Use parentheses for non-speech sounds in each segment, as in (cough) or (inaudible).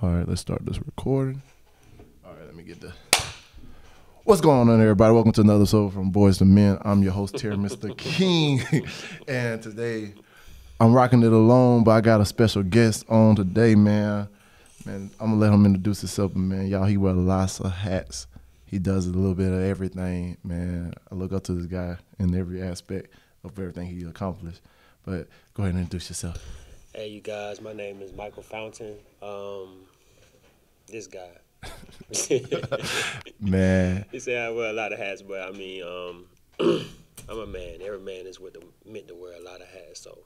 All right, let's start this recording. All right, let me get the. What's going on, everybody? Welcome to another episode from Boys to Men. I'm your host here, Mr. (laughs) King, (laughs) and today I'm rocking it alone, but I got a special guest on today, man. Man, I'm gonna let him introduce himself, man. Y'all, he wears lots of hats. He does a little bit of everything, man. I look up to this guy in every aspect of everything he accomplished. But go ahead and introduce yourself. Hey, you guys, my name is Michael Fountain. Um, this guy. (laughs) Man, (laughs) he said I wear a lot of hats, but I mean, um, (clears throat) I'm a man. Every man is with the, meant to wear a lot of hats. So,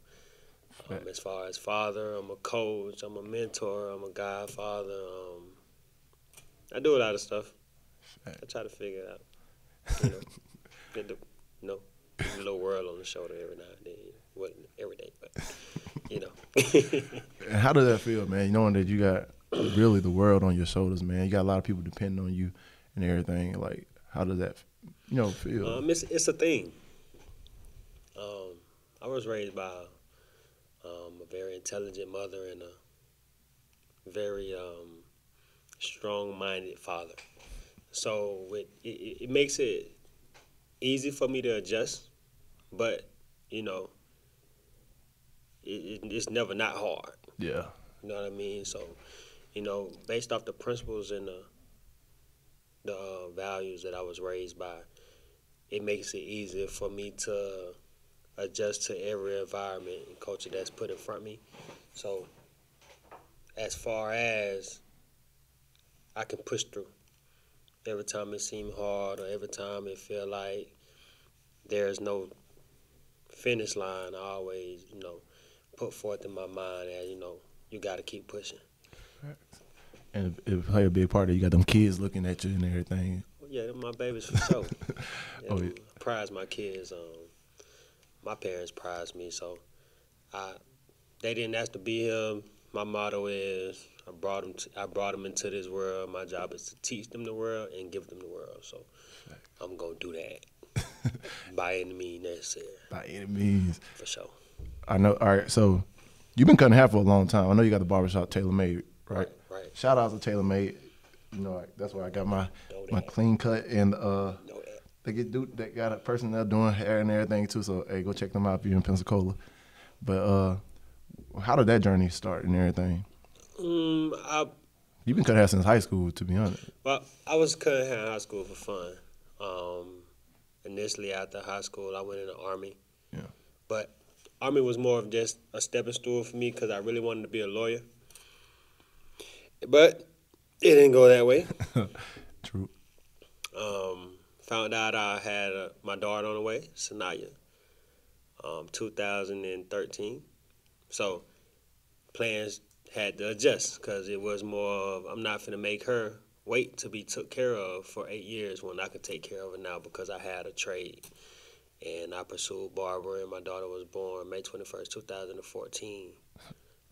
um, as far as father, I'm a coach, I'm a mentor, I'm a godfather. Um, I do a lot of stuff. I try to figure it out. You know, (laughs) get the, you know, a little world on the shoulder every now and then. Wasn't every day, but you know. (laughs) And how does that feel, man? Knowing that you got really the world on your shoulders, man. You got a lot of people depending on you and everything. Like, how does that, you know, feel? Um, it's it's a thing. Um, I was raised by um, a very intelligent mother and a very um, strong-minded father. So it, it it makes it easy for me to adjust, but you know, it, it, it's never not hard. yeah. You know what I mean? So, you know, based off the principles and the the uh, values that I was raised by, it makes it easier for me to adjust to every environment and culture that's put in front of me. So, as far as I can push through, every time it seems hard or every time it feel like there's no finish line, I always, you know, put forth in my mind that you know you got to keep pushing. And it, it play a big part of. You got them kids looking at you and everything. Yeah, my babies for sure. (laughs) Oh, yeah. I prize my kids. Um, my parents prize me, so I they didn't ask to be here. My motto is I brought them. To, I brought them into this world. My job is to teach them the world and give them the world. So I'm gonna do that (laughs) by any means necessary, By any means. for sure. I know. All right, so you've been cutting hair for a long time. I know you got the barbershop Tailor Made, right? Right. Shout out to Tailor Made. You know, like, that's where I got my Know my clean cut and uh, that. they get do they got a person there doing hair and everything too. So hey, go check them out if you're in Pensacola. But uh, how did that journey start and everything? Um, I You've been cutting hair since high school, to be honest. Well, I was cutting hair in high school for fun. Um, initially, after high school, I went in the army. Yeah. But army was more of just a stepping stool for me because I really wanted to be a lawyer. But it didn't go that way. (laughs) True. Um, found out I had uh, my daughter on the way, Sanaya, um, 2013. So plans had to adjust because it was more of I'm not going to make her wait to be took care of for eight years when I could take care of her now because I had a trade. And I pursued barber, and my daughter was born May 21st, 2014.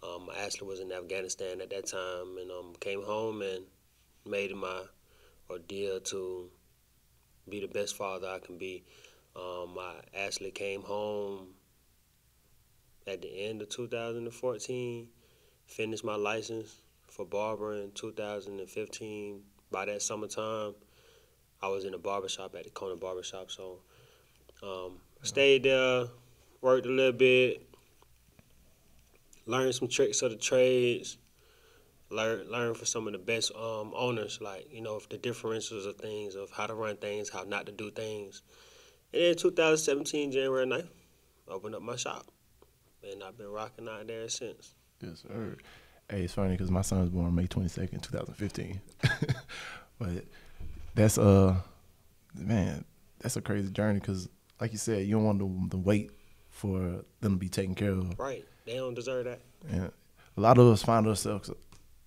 Um, Ashley was in Afghanistan at that time, and um, came home and made my ordeal to be the best father I can be. Um, I Ashley came home at the end of 2014, finished my license for barber in 2015. By that summertime, I was in a barbershop at the Kona Barbershop, so um, stayed there, worked a little bit, learned some tricks of the trades, learn learn from some of the best um, owners, like you know, the differentials of things, of how to run things, how not to do things. And then 2017, January 9th, opened up my shop, and I've been rocking out there since. Yes, sir. Hey, it's funny because my son was born May twenty second, two thousand fifteen. (laughs) but that's uh, man, that's a crazy journey because, like you said, you don't want to, to wait for them to be taken care of. Right? They don't deserve that. And a lot of us find ourselves.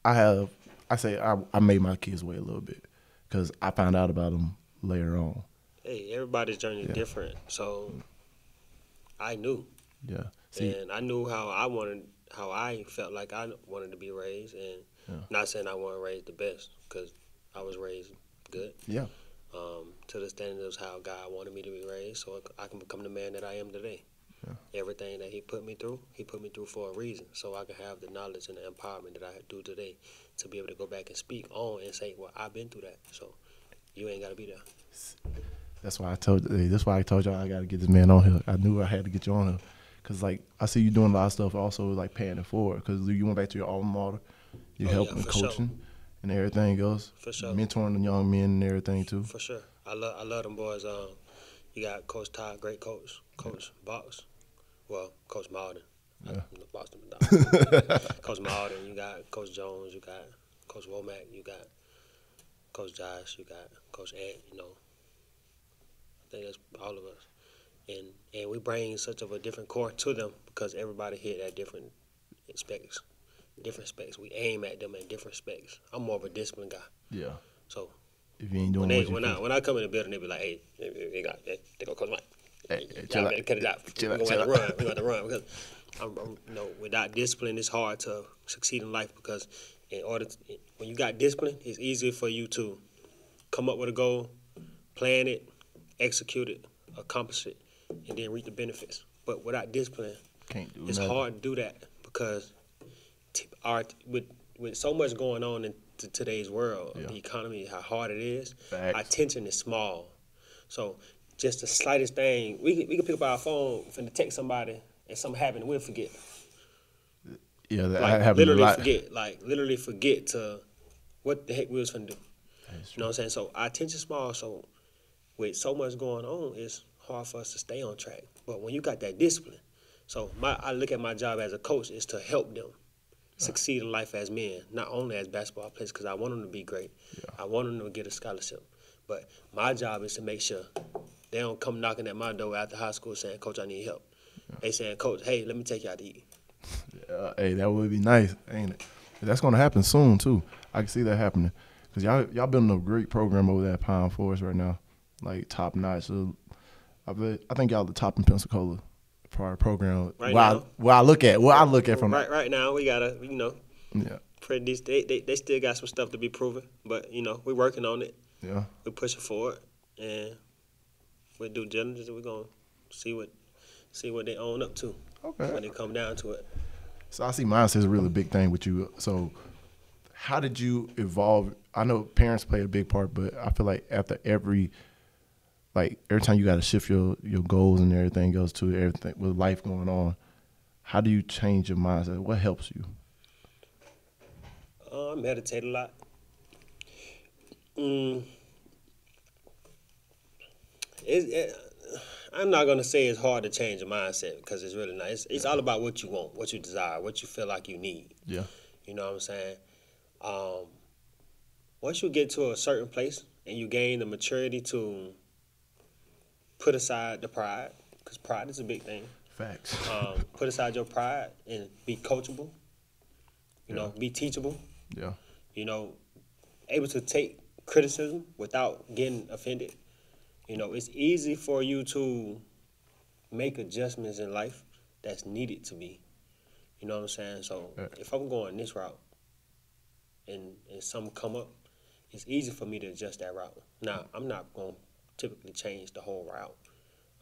I have. I say I, I made my kids wait a little bit because I found out about them later on. Hey, everybody's journey is Yeah. different, so I knew, Yeah. See. and I knew how I wanted, how I felt like I wanted to be raised, and Yeah. not saying I wasn't raised the best, because I was raised good. Yeah. Um, to the standards of how God wanted me to be raised, so I can become the man that I am today. Yeah. Everything that He put me through, He put me through for a reason, so I can have the knowledge and the empowerment that I do today. to be able to go back and speak on and say, well, I've been through that, so you ain't got to be there. That's why I told. That's why I told y'all I got to get this man on here. I knew I had to get you on here, cause like I see you doing a lot of stuff, also like paying it forward, cause you went back to your alma mater, you Oh, yeah, helping for sure. And everything else, For sure. mentoring the young men and everything too. For sure. I love I love them boys. Um, you got Coach Todd, great coach. Coach Box. Well, Coach Malden. Yeah. Boston. (laughs) coach Malden. You got Coach Jones. You got Coach Womack. You got Coach Josh. You got Coach Ed. You know. I think that's all of us. And and we bring such of a different core to them because everybody hit at different specs. Different specs. We aim at them at different specs. I'm more of a disciplined guy. Yeah. So If you ain't doing when they when I when I come in the building, they be like, "Hey, they, got they, they go coach Mike. Hey, hey, Y'all chill better out. cut it out. Chill we out, gonna out. run. We got to run because I'm, I'm, you know without discipline, it's hard to succeed in life because in order to, when you got discipline, it's easier for you to come up with a goal, plan it, execute it, accomplish it, and then reap the benefits. But without discipline, Can't do it's nothing. hard to do that because our with with so much going on in t- today's world, Yeah. the economy, how hard it is, Facts. our attention is small. So just the slightest thing, we can, we can pick up our phone and text somebody, and something happen, we'll forget. Yeah, that Like happened a literally lot. forget, like literally forget to what the heck we was gonna do. You know what I'm saying? So our attention is small. So with so much going on, it's hard for us to stay on track. But when you got that discipline, so my I look at my job as a coach is to help them succeed in life as men, not only as basketball players, because I want them to be great. I want them to get a scholarship. But my job is to make sure they don't come knocking at my door after high school saying, "Coach, I need help." They saying, "Coach, hey, let me take you out to eat." Uh, hey, that would be nice, ain't it? That's gonna happen soon too. I can see that happening because y'all y'all building a great program over there at Pine Forest right now, like top notch. So I bet, I think y'all the top in Pensacola our program. Right where, I, now? where I look at, where I look at from right right now, we gotta you know yeah, pretty. They, they they still got some stuff to be proven, but you know we're working on it. yeah. we're pushing forward, and with due diligence, we're gonna see what see what they own up to Okay. when it come down to it. So I see mindset is a really big thing with you. So how did you evolve? I know parents play a big part, but I feel like after every like every time you got to shift your your goals and everything else to everything with life going on, how do you change your mindset? What helps you? Uh, I meditate a lot. Mm. It, it, I'm not gonna say it's hard to change a mindset because it's really not. It's, it's all about what you want, what you desire, what you feel like you need. Yeah. You know what I'm saying? Um, once you get to a certain place and you gain the maturity to put aside the pride, because pride is a big thing. Facts. Um, (laughs) put aside your pride and be coachable. You know, be teachable. Yeah. You know, able to take criticism without getting offended. You know, it's easy for you to make adjustments in life that's needed to be. You know what I'm saying? So Yeah. if I'm going this route and and something come up, it's easy for me to adjust that route. Now I'm not gonna typically change the whole route.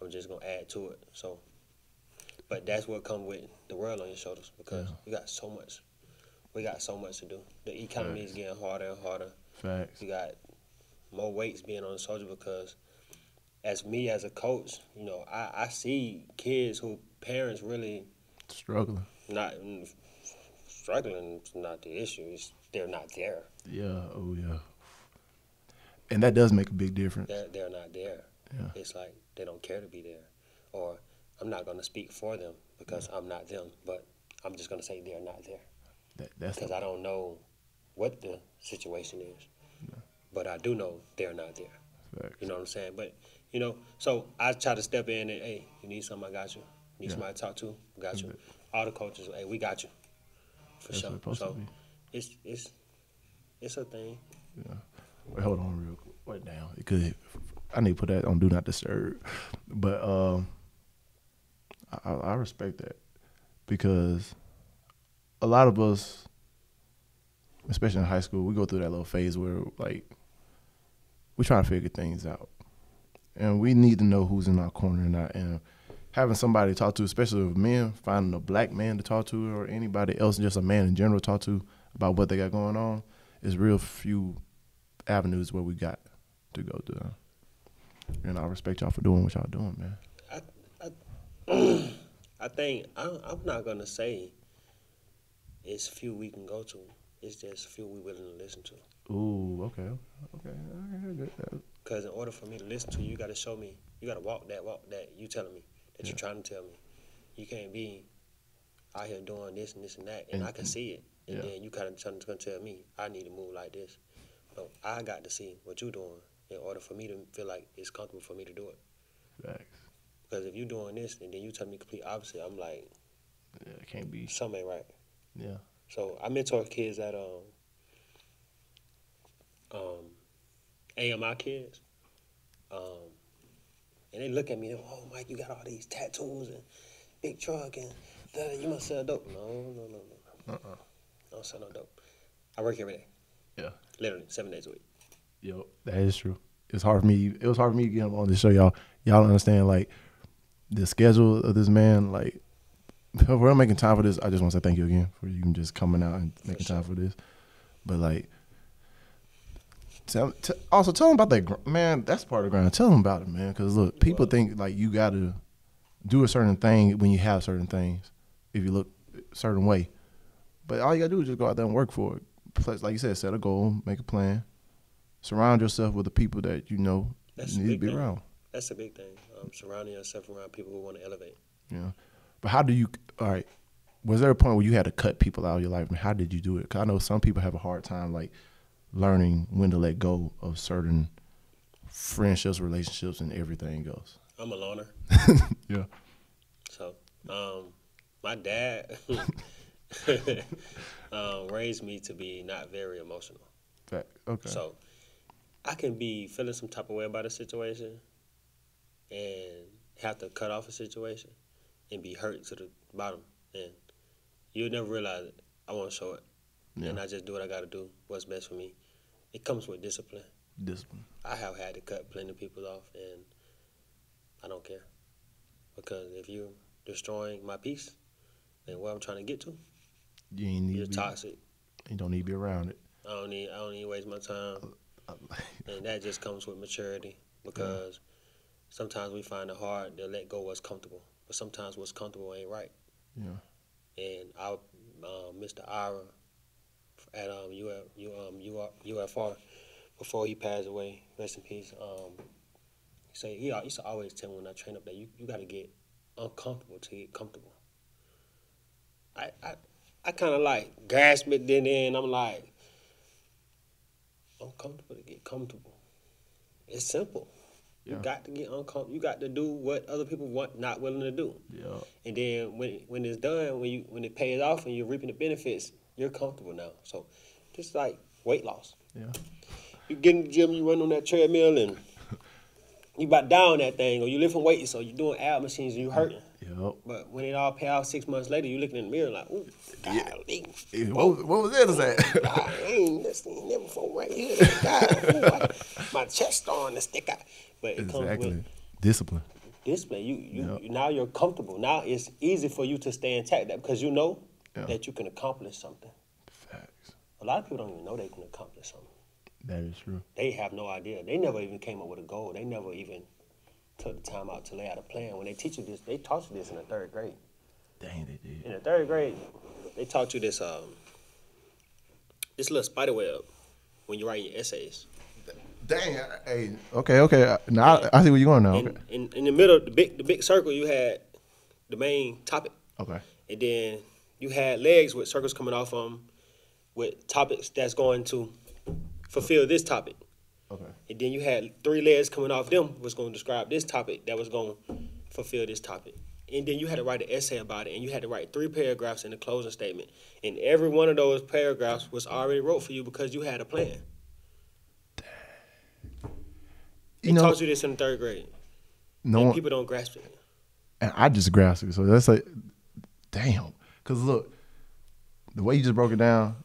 I'm just gonna add to it. So but that's what comes with the world on your shoulders because Yeah. we got so much we got so much to do. The economy is getting harder and harder. Facts. You got more weights being on the soldier because as me as a coach, you know, I, I see kids who parents really Struggling. not struggling is not the issue. It's they're not there. Yeah. Oh yeah. And that does make a big difference. They're they're not there. Yeah. It's like they don't care to be there. Or I'm not gonna speak for them because I'm not them, but I'm just gonna say they're not there. That, that's Because I don't know what the situation is. But I do know they're not there. facts. You know what I'm saying? But you know, so I try to step in and hey, you need something, I got you. Need Yeah. somebody to talk to, got you. All the coaches, hey, we got you. For That's sure. what it's supposed to So it's it's it's a thing. Yeah. Wait, hold on real quick. Wait now, could. I need to put that on do not disturb. But um, I, I respect that because a lot of us, especially in high school, we go through that little phase where like we try to figure things out, and we need to know who's in our corner and not. And having somebody to talk to, especially with men, finding a black man to talk to or anybody else, just a man in general to talk to, about what they got going on, it's real few avenues where we got to go to. And I respect y'all for doing what y'all doing, man. I (clears throat) think I'm, I'm not gonna say it's few we can go to. It's just few we willing to listen to. Ooh, okay, okay. Because in order for me to listen to you, you got to show me. You got to walk that, walk that. You telling me that Yeah. you're trying to tell me. You can't be out here doing this and this and that, and, And- I can see it. And yeah. then you kind of trying to tell me I need to move like this. No, I got to see what you're doing in order for me to feel like it's comfortable for me to do it. Facts. Because if you're doing this and then you tell me complete opposite, I'm like Yeah, it can't be. something ain't right. Yeah. So I mentor kids at um um AMI kids. Um and they look at me, and they're like, oh Mike, you got all these tattoos and big truck and da, you must sell dope. No, no, no, no. Uh-uh. I don't sell no dope. I work every day. Yeah. Literally, seven days a week. Yo, that is true. It's hard for me. It was hard for me to get him on to show y'all. Y'all don't understand like the schedule of this man. Like, (laughs) if we're making time for this, I just want to say thank you again for you just coming out and making time for this. But like, tell, t- also tell him about that gr- man. That's part of the grind. Tell him about it, man. Because look, people think like you got to do a certain thing when you have certain things. If you look a certain way, but all you gotta do is just go out there and work for it. Plus, Like you said, set a goal, make a plan, surround yourself with the people that you know That's you need to be thing. around. That's a big thing. Um, surrounding yourself around people who want to elevate. Yeah. But how do you? All right. Was there a point where you had to cut people out of your life? And how did you do it? Because I know some people have a hard time like learning when to let go of certain friendships, relationships, and everything goes. I'm a loner. (laughs) Yeah. So, um, my dad (laughs) (laughs) um, raised me to be not very emotional. Fact. Okay. So, I can be feeling some type of way about a situation and have to cut off a situation and be hurt to the bottom. And you'll never realize it. I won't show it. And I just do what I got to do, what's best for me. It comes with discipline. Discipline. I have had to cut plenty of people off, and I don't care. Because if you're destroying my peace and what I'm trying to get to, You ain't need you're to be, toxic. You don't need to be around it. I don't need I don't need to waste my time. (laughs) And that just comes with maturity because sometimes we find it hard to let go what's comfortable. But sometimes what's comfortable ain't right. Yeah. And um, Mr. Ira at um, UF, U, um, UFR, before he passed away, rest in peace, um, he, say, he used to always tell me when I train up that you, you got to get uncomfortable to get comfortable. I, I, I kind of like grasp it, then, and I'm like, uncomfortable to get comfortable. It's simple. You Yeah. got to get uncomfortable. You got to do what other people want, not willing to do. Yeah. And then when when it's done, when you when it pays off and you're reaping the benefits, you're comfortable now. So just like weight loss. Yeah. You get in the gym, you run on that treadmill and (laughs) you about down that thing, or you lifting weights, or you doing ab machines and you hurting. Yep. But when it all pay off six months later, you looking in the mirror like, ooh, golly. What, what was that? Is that? (laughs) I ain't thing never before right here. God, ooh, I- my chest starting to stick out. But it comes exactly. with Discipline. display. You you Yep. you- now you're comfortable. Now it's easy for you to stay intact that because you know Yeah. that you can accomplish something. Facts. A lot of people don't even know they can accomplish something. That is true. They have no idea. They never even came up with a goal. They never even took the time out to lay out a plan. When they teach you this, they taught you this in the third grade. Dang, they did. In the third grade, they taught you this um this little spider web when you write your essays. Dang. Hey. Okay. Okay. Now I, I see where you're going now. In, Okay. in in the middle, the big the big circle, you had the main topic. Okay. and then you had legs with circles coming off them with topics that's going to fulfill this topic. And then you had three legs coming off them was going to describe this topic that was going to fulfill this topic. And then you had to write an essay about it, and you had to write three paragraphs in the closing statement. And every one of those paragraphs was already wrote for you because you had a plan. They You know, taught you this in third grade. no and one, people don't grasp it. and I just grasped it. So that's like, damn. Because look, the way you just broke it down,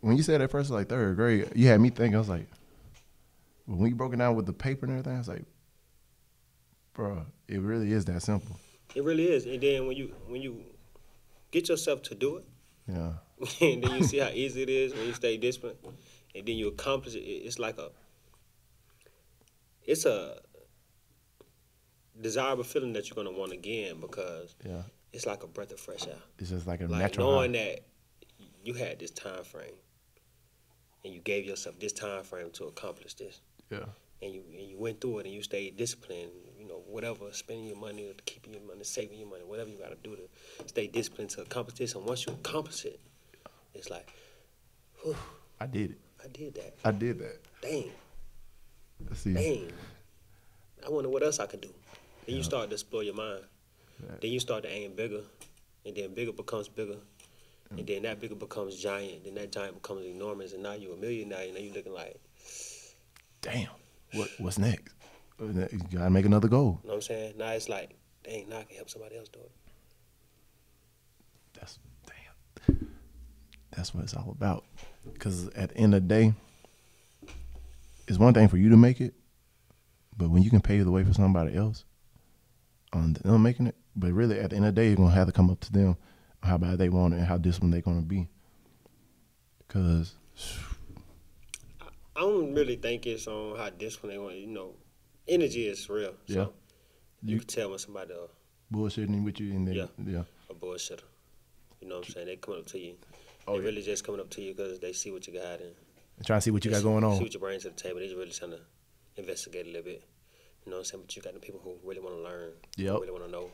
when you said at first like third grade, you had me thinking. I was like, when you broke it down with the paper and everything, I was like, bro, it really is that simple. It really is. And then when you when you get yourself to do it, Yeah. (laughs) and then you see how easy it is when you stay disciplined, and then you accomplish it. it- It's like a, it's a desirable feeling that you're gonna want again because Yeah. it's like a breath of fresh air. It's just like a Like natural. knowing high. that you had this time frame, and you gave yourself this time frame to accomplish this, Yeah. and you and you went through it, and you stayed disciplined. You know, whatever, spending your money, or keeping your money, saving your money, whatever you got to do to stay disciplined to accomplish this. And once you accomplish it, it's like, whew, I did it. I did that. I did that. Dang, see. dang. I wonder what else I could do. Then you start to explore your mind. Right. Then you start to aim bigger, and then bigger becomes bigger, and mm. then that bigger becomes giant. Then that giant becomes enormous, and now you're a millionaire. And now you're looking like, Damn. What What's next? Uh, You gotta make another goal. you know what I'm saying? Now it's like, dang, now I can help somebody else do it. That's damn. That's what it's all about. Because at the end of the day, it's one thing for you to make it, but when you can pave the way for somebody else on them making it, but really at the end of the day, you're gonna have to come up to them how bad they want it and how disciplined they're gonna be. Cause I don't really think it's on how disciplined they want. You know, energy is real. So Yeah. you, You- can tell when somebody a, bullshitting with you and then Yeah. yeah. a bullshitter. You know what I'm saying? They coming up to you. Oh, they yeah. really just coming up to you because they see what you got and Trying to see what you got see- going See on. what you bring to the table. They just really trying to investigate a little bit. You know what I'm saying? But you got the people who really want to learn. Yep. Who really want to know.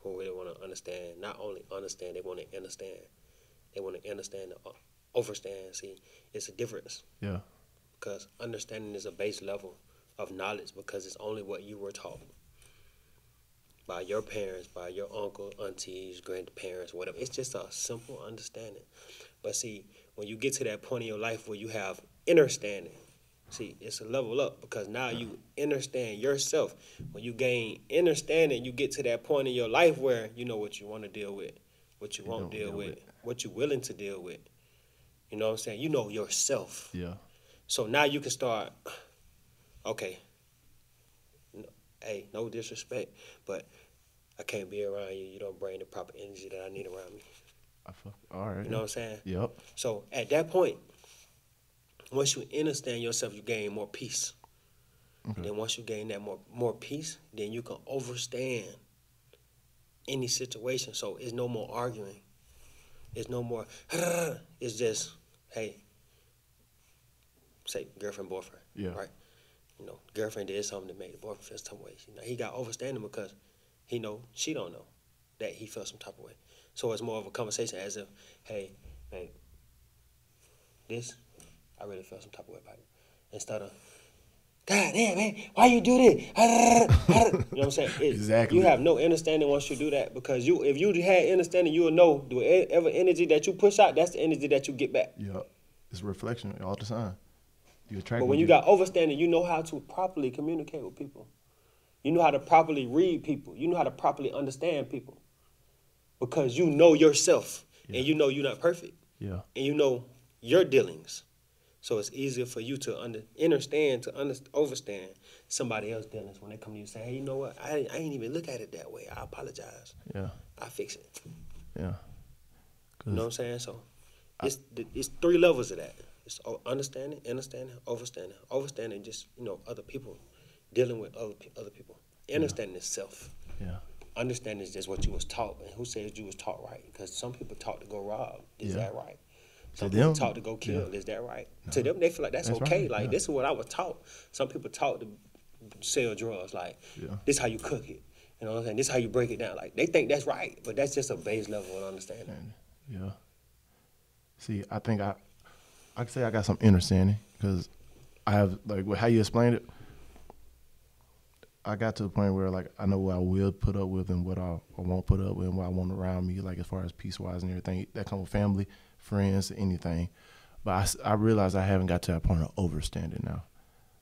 Who really want to understand. Not only understand, they want to understand. They want to understand, uh, overstand. See, it's a difference. Yeah. Because understanding is a base level of knowledge because it's only what you were taught by your parents, by your uncle, aunties, grandparents, whatever. It's just a simple understanding. But see, when you get to that point in your life where you have understanding, see, it's a level up because now you understand yourself. When you gain understanding, you get to that point in your life where you know what you want to deal with, what you You won't deal deal with, with. what you're willing to deal with. You know what I'm saying? You know yourself. Yeah. So now you can start. Okay. No, hey, no disrespect, but I can't be around you. You don't bring the proper energy that I need around me. I fuck, all right. You know what I'm saying? Yep. So at that point, once you understand yourself, you gain more peace. Okay. Then once you gain that more more peace, then you can overstand any situation. So it's no more arguing. It's no more. (laughs) It's just, hey, say girlfriend, boyfriend. Yeah. Right. You know, girlfriend did something to make the boyfriend feel some way. You know, he got overstanding because he know she don't know that he felt some type of way. So it's more of a conversation as if, hey, hey, this, I really felt some type of way about it. Instead of, God damn, man, why you do this? (laughs) you know what I'm saying? It- Exactly. You have no understanding once you do that because you, if you had understanding, you will know the whatever energy that you push out, that's the energy that you get back. Yep. It's a reflection all the time. You attract But when you got overstanding, you know how to properly communicate with people. You know how to properly read people. You know how to properly understand people. Because you know yourself Yeah. and you know you're not perfect Yeah. and you know your dealings. So it's easier for you to under, understand, to under, overstand somebody else's dealings when they come to you and say, hey, you know what? I, I ain't even look at it that way. I apologize. Yeah. I fix it. Yeah. You know what I'm saying? So it's it's three levels of that. It's o- understanding, understanding, overstanding. Overstanding just you know other people, dealing with other other people. Understanding is self. Yeah. Understanding is just what you was taught, and who says you was taught right? Because some people taught to go rob. Is Yeah. that right? Some To people them, taught to go kill. yeah. Is that right? To them, they feel like that's, That's okay. right, Like yeah. this is what I was taught. Some people taught to sell drugs. Like Yeah. this how you cook it. You know what I'm saying? This how you break it down. Like they think that's right, but that's just a base level of understanding. Yeah. See, I think I, I could say I got some understanding because I have like how you explained it. I got to the point where like I know what I will put up with and what I, I won't put up with and what I want around me, like as far as peace wise and everything that come with family, friends, anything. But I realize I haven't got to that point of overstanding now.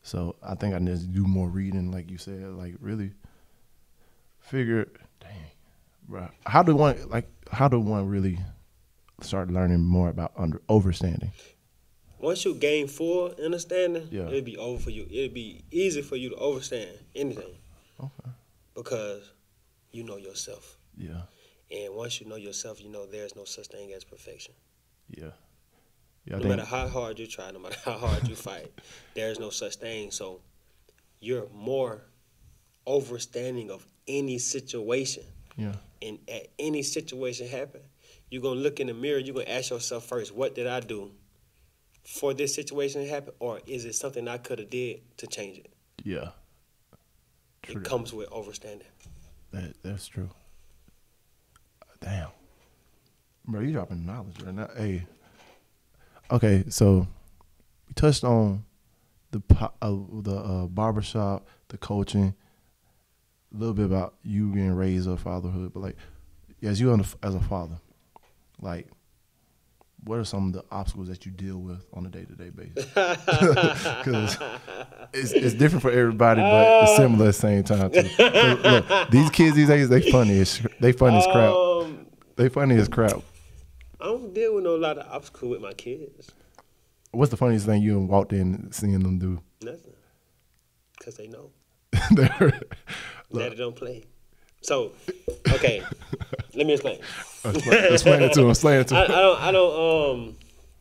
So I think I need to do more reading, like you said, like really figure. Dang, bro, how do one like how do one really start learning more about under overstanding? Once you gain full understanding, Yeah. it'll be over for you. It'll be easy for you to understand anything Okay. because you know yourself. Yeah. And once you know yourself, you know there's no such thing as perfection. Yeah. Yeah. No think, matter how hard you try, no matter (laughs) how hard you fight, there is no such thing. So you're more overstanding of any situation. yeah. And at any situation happen, you're gonna look in the mirror, you're gonna ask yourself first, what did I do for this situation to happen? Or is it something I could have did to change it? Yeah. True. It comes with overstanding. That that's true. Damn, bro, you dropping knowledge right now. Hey, okay, so we touched on the uh, the uh, barbershop, the coaching, a little bit about you being raised up fatherhood, but like, as you as a father, like, what are some of the obstacles that you deal with on a day to day basis? (laughs) Because it's, it's different for everybody, but it's similar at the same time. Too. (laughs) Look, these kids these days, they funny as they funny as crap. Um, They funny as crap. I don't deal with no lot of obstacles with my kids. What's the funniest thing you walked in seeing them do? Nothing. Because they know. (laughs) Daddy don't play. So, okay, let me explain. explain, explain it to him. Explain it to (laughs) I, I don't. I don't. Um.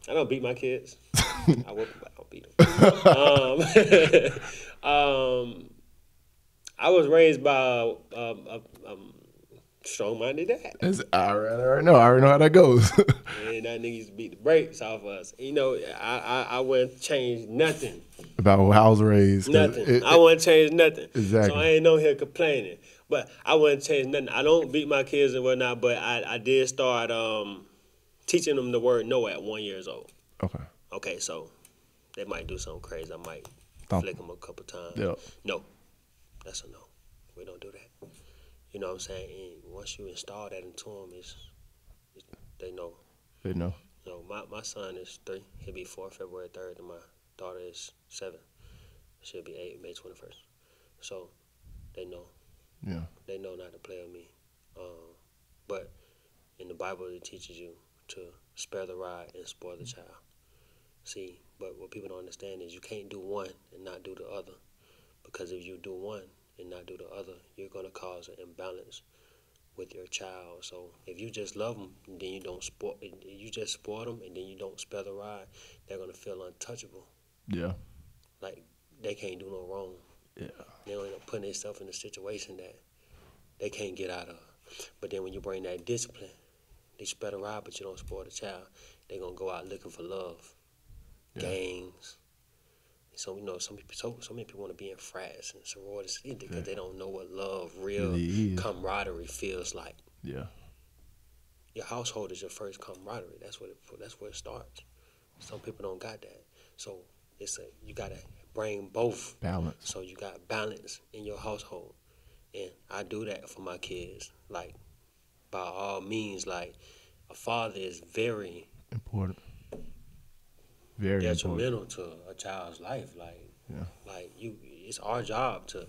I don't beat my kids. I them, I don't beat them. um, (laughs) um, I was raised by a, a, a, um, strong-minded dad, It's- I already, know. I already know how that goes. (laughs) and that nigga used to beat the brakes off us. You know, I I, I wouldn't change nothing. About how I was raised. Nothing. it- I wouldn't change nothing. Exactly. So I ain't no here complaining. But I wouldn't change nothing. I don't beat my kids and whatnot, but I, I did start um, teaching them the word no at one years old. okay. Okay, so they might do something crazy. I might Thump. flick them a couple times. Yeah. No, that's a no. We don't do that. You know what I'm saying? And once you install that into them, it's, it's they know. They know. You know, my, my son is three. He'll be four February 3rd, and my daughter is seven. She'll be eight May 21st. So they know. Yeah. They know not to play with me. Um, but in the Bible, it teaches you to spare the rod and spoil the child. See, but what people don't understand is you can't do one and not do the other. Because if you do one and not do the other, you're going to cause an imbalance with your child. So if you just love them and then you don't spoil, you just spoil them and then you don't spare the rod, they're going to feel untouchable. Yeah. Like they can't do no wrong Yeah. they'll end up putting themselves in a situation that they can't get out of. But then when you bring that discipline, they spread a ride, but you don't spoil the child. They're gonna go out looking for love, Yeah. gangs. So you know, some people, so, so many people want to be in frats and sororities because Yeah. they don't know what love, real Really camaraderie feels like. Yeah. Your household is your first camaraderie. That's what it, that's where it starts. Some people don't got that, so it's a you gotta bring both Balance. so you got balance in your household. And I do that for my kids. Like, by all means, like, a father is very Important. Very important. detrimental to a child's life. Like, Yeah. like you, it's our job to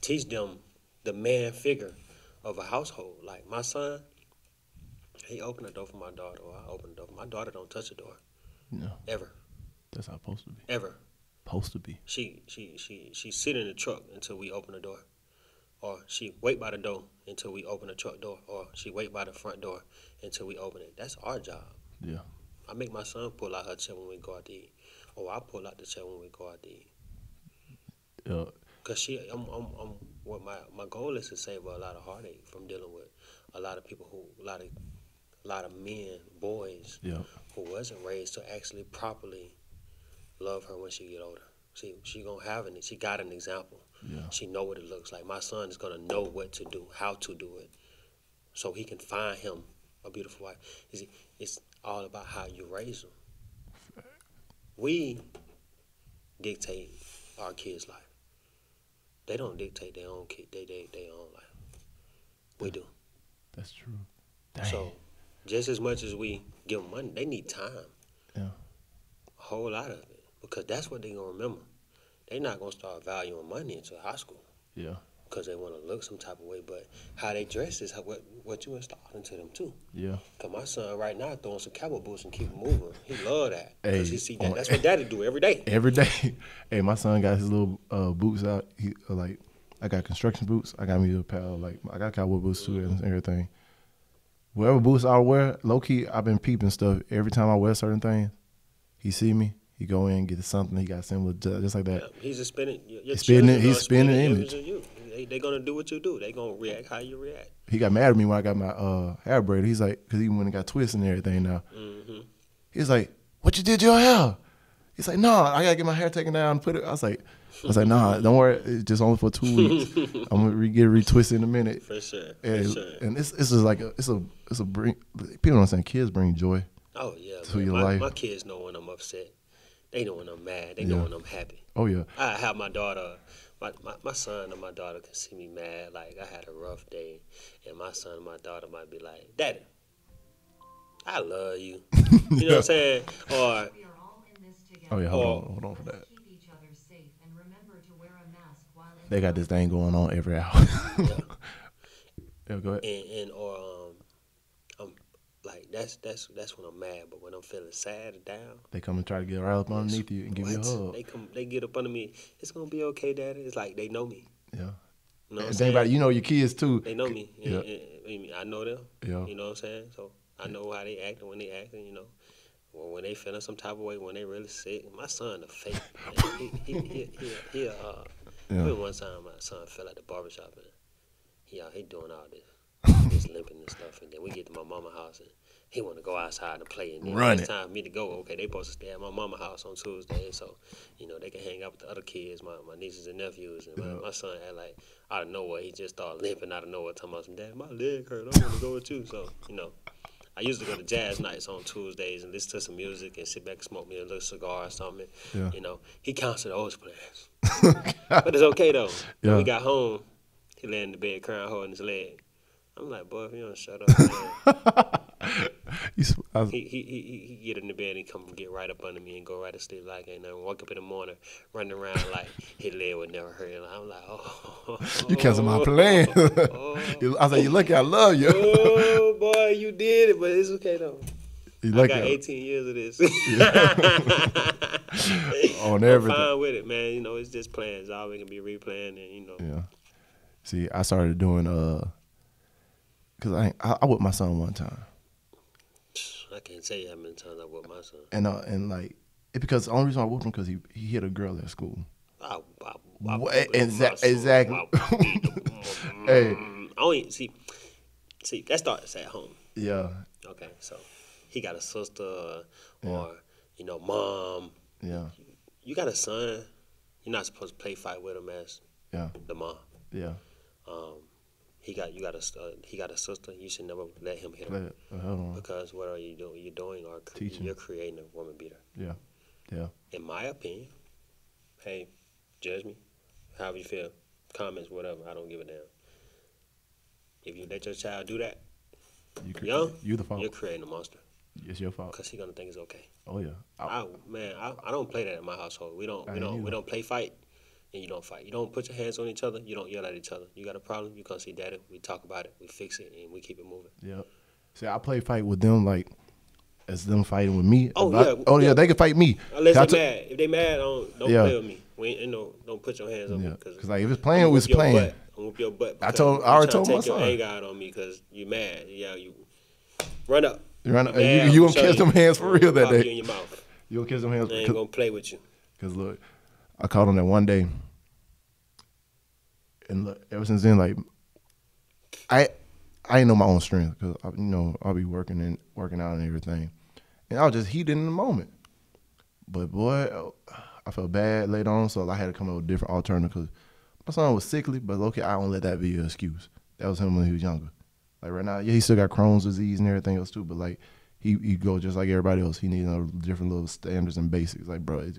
teach them the man figure of a household. Like my son, he opened the door for my daughter, or I opened the door. My daughter don't touch the door No. ever, That's how it's supposed to be. ever. Supposed to be. She she she she sit in the truck until we open the door, or she wait by the door until we open the truck door, or she wait by the front door until we open it. That's our job. Yeah. I make my son pull out her chair when we go out to eat, or I pull out the chair when we go out to eat. Yeah. Cause she, I'm, I'm, I'm, what my my goal is to save her a lot of heartache from dealing with a lot of people who, a lot of, a lot of men, boys Yeah. who wasn't raised to actually properly love her when she get older. See, she gonna have an, she got an example. Yeah. She know what it looks like. My son is gonna know what to do, how to do it, so he can find him a beautiful wife. You see, it's all about how you raise them. We dictate our kids' life. They don't dictate their own kid, they they their own life. We do. That's true. Dang. So, just as much as we give them money, they need time. Yeah. A whole lot of. Because that's what they're going to remember. They're not going to start valuing money until high school yeah. because they want to look some type of way. But how they dress is how, what, what you install into them, too. Yeah. Because my son right now throwing some cowboy boots and keep moving. He love that. Hey, he see that. on- That's what daddy do every day. (laughs) Every day. hey, my son got his little uh, boots out. He uh, like, I got construction boots. I got me a pair of, like I got cowboy boots too and everything. whatever boots I wear, low key, I've been peeping stuff every time I wear certain things. He see me, he go in get something. He got similar, to- just like that. Yeah, he's just spinning. He's spinning- he's spinning image. you. They, they gonna do what you do. They gonna react how you react. He got mad at me when I got my uh, hair braided. He's like, because he went and got twists and everything now. hmm He's like, "What you did to your hair?" He's like, "No, I gotta get my hair taken down and put it." I was like, "I was like, nah, don't worry, it's just only for two (laughs) weeks. I'm gonna re- get it retwisted in a minute." For sure. For And, sure. and it's it's just like a it's a it's a bring people don't understand. Kids bring joy. Oh yeah. to man. your my, life. my kids know when I'm upset. They know when I'm mad. They Yeah. know when I'm happy. Oh yeah, I have my daughter, my, my, my son and my daughter can see me mad. Like I had a rough day, and my son and my daughter might be like, "Daddy, I love you." (laughs) You know what I'm saying? Or We are all in this together. oh yeah. Hold Oh. on, hold on for that. Keep each other safe and remember to wear a mask while They got this thing going on every hour. (laughs) yeah, go ahead. and, and or um, I'm like that's that's that's when I'm mad. But when I'm feeling sad or down, They come and try to get right up underneath you and give you a hug. They come, they get up under me. It's gonna be okay, Daddy. It's like they know me. Yeah. You know what And think about it, you know your kids too. They know me. Yeah. and- and I know them. Yeah. You know what I'm saying? So I know how they act and when they acting, you know. Well, when they feeling some type of way, when they really sick. My son a fake. Man. He, he, he, he, he, uh, Yeah. remember one time my son fell at the barbershop and he out he doing all this, this limping and stuff. And then we get to my mama house and he want to go outside and play. And then Run it's it. time for me to go. Okay, they supposed to stay at my mama house on Tuesday, so you know they can hang out with the other kids, my, my nieces and nephews. And my, Yeah. my son had like out of nowhere, he just started limping out of nowhere, talking about some dad, my leg hurt. I want to go with you. So you know. I used to go to jazz nights on Tuesdays and listen to some music and sit back and smoke me a little cigar or something. Yeah. You know, he counseled those plans. (laughs) but it's okay though. When we got home, he lay in the bed crying, holding his leg. I'm like, boy, if you don't shut up, man. (laughs) You s- I was- he, he, he, he get in the bed and come get right up under me and go right to sleep like ain't nothing. Wake up in the morning, running around like (laughs) his leg would never hurt. And I'm like, oh. (laughs) you cancel my plan. I was like, you lucky I love you. oh, boy, you did it, but it's okay though. You I lucky got I- 18 years of this. on everything. I'm fine with it, man. You know, it's just plans. We can be replaying, and you know, Yeah. See, I started doing uh, cause I I, I whipped my son one time, I can't tell you how many times I whipped my son. and uh, and like it because the only reason I whipped him because he he hit a girl at school. I, I, I, exa- exactly. I beat (laughs) the- Hey. I only see, see that starts at home. Yeah, Okay, so he got a sister or Yeah. you know mom. yeah, You got a son. You're not supposed to play fight with him as yeah, the mom. yeah. Um, he got you got a uh, he got a sister. You should never let him hit her it. Uh, because what are you doing? You're doing or Teaching. you're creating a woman beater. Yeah, yeah. In my opinion, hey, judge me, however you feel, comments, whatever. I don't give a damn. If you let your child do that, You cre- young, you the fault. you're creating a monster It's your fault. because he gonna think it's okay. Oh yeah. I, I, man, I, I don't play that in my household. We don't I we don't ain't we don't play fight, and you don't fight. You don't put your hands on each other. You don't yell at each other. You got a problem, you come see daddy. We talk about it. We fix it, and we keep it moving. yeah. See, I play fight with them like as them fighting with me. Oh, But I- yeah, oh yeah, yeah. they can fight me. Unless they took- mad. If they mad, don't don't Yeah. play with me. We ain't, you know, don't put your hands on Yeah, me because like if it's playing, it's playing. Butt. I'm whoop your butt. I told- I already told my take your son. anger out on me because you mad. Yeah, you run up. You run- You you- you I'ma gonna kiss them hands for real that day. You in your mouth. You don't kiss them hands I ain't gonna play with you. Cause look, I caught on that one day, and look, ever since then, like, I, I ain't know my own strength because you know I'll be working and working out and everything, and I was just heated in the moment. But boy, I felt bad later on, so I had to come up with different alternative. Cause my son was sickly, but okay, I don't let that be an excuse. That was him when he was younger. Like right now, yeah, he still got Crohn's disease and everything else too, but like he he go just like everybody else. He needs a different little standards and basics. Like bro,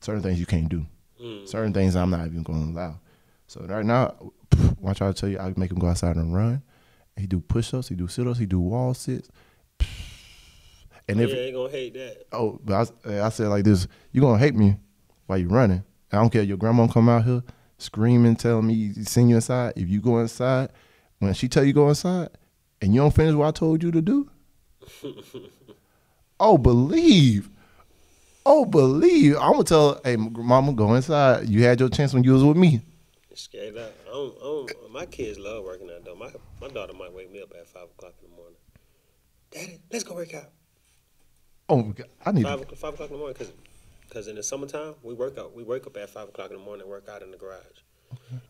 certain things you can't do. Mm. Certain things I'm not even going to allow. So right now, watch I tell you, I make him go outside and run. He do push ups, he do sit ups, he do wall sits. And if yeah, ain't gonna hate that. oh, but I, I said like this, you gonna hate me while you running. I don't care. Your grandma come out here screaming, telling me send you inside. If you go inside, when she tell you go inside, and you don't finish what I told you to do, (laughs) oh believe, oh believe. I'm gonna tell, hey, mama, go inside. You had your chance when you was with me. Scared out. I don't, I don't, my kids love working out though. My my daughter might wake me up at five o'clock in the morning. Daddy, let's go work out. Oh, my God. I need. Five, To, o'clock- five o'clock in the morning, because in the summertime we work out. We wake up at five o'clock in the morning and work out in the garage.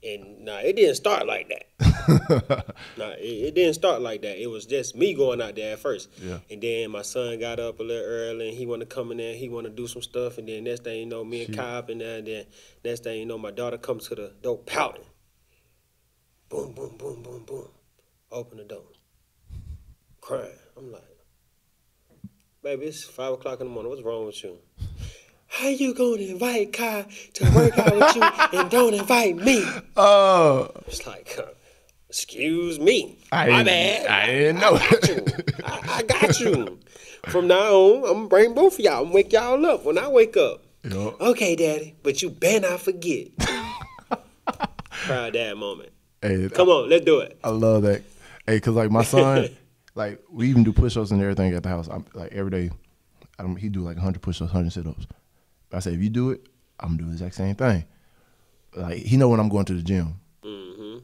And nah, it didn't start like that. (laughs) nah, it, it didn't start like that. It was just me going out there at first. Yeah. And then my son got up a little early and he wanted to come in there. He wanted to do some stuff. And then next thing you know, me and. Kai up in there. And then next thing you know, my daughter comes to the door pouting. Boom, boom, boom, boom, boom. Open the door. Crying. I'm like, baby, it's five o'clock in the morning. What's wrong with you? How you gonna invite Kai to work out with you (laughs) and don't invite me? oh, It's like, uh, excuse me. I My bad. I didn't know. got you. I, I got you. From now on, I'm gonna bring both of y'all. I'm gonna wake y'all up when I wake up. Yup. Okay, daddy, but you better not forget. (laughs) Proud dad moment. hey, Come on, let's do it. I love that. Hey, cause like my son, (laughs) like we even do push-ups and everything at the house. I'm like every day. I don't, he do like 100 push-ups, 100 sit-ups. I said, if you do it, I'm gonna do the exact same thing. Like he know when I'm going to the gym. hmm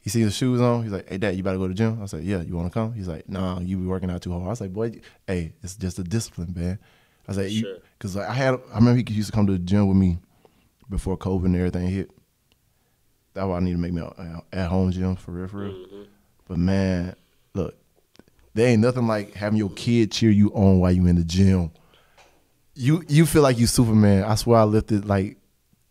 He sees the shoes on. He's like, "Hey, Dad, you better go to the gym." I said, "Yeah, you want to come?" He's like, "Nah, you be working out too hard." I was like, "Boy, hey, it's just a discipline, man." I was like, Sure. "Cause like I had, I remember he used to come to the gym with me before COVID and everything hit. That's why I need to make me at home gym for real, for real. Mm-hmm. But man, look, there ain't nothing like having your kid cheer you on while you in the gym. You you feel like you Superman. I swear I lifted like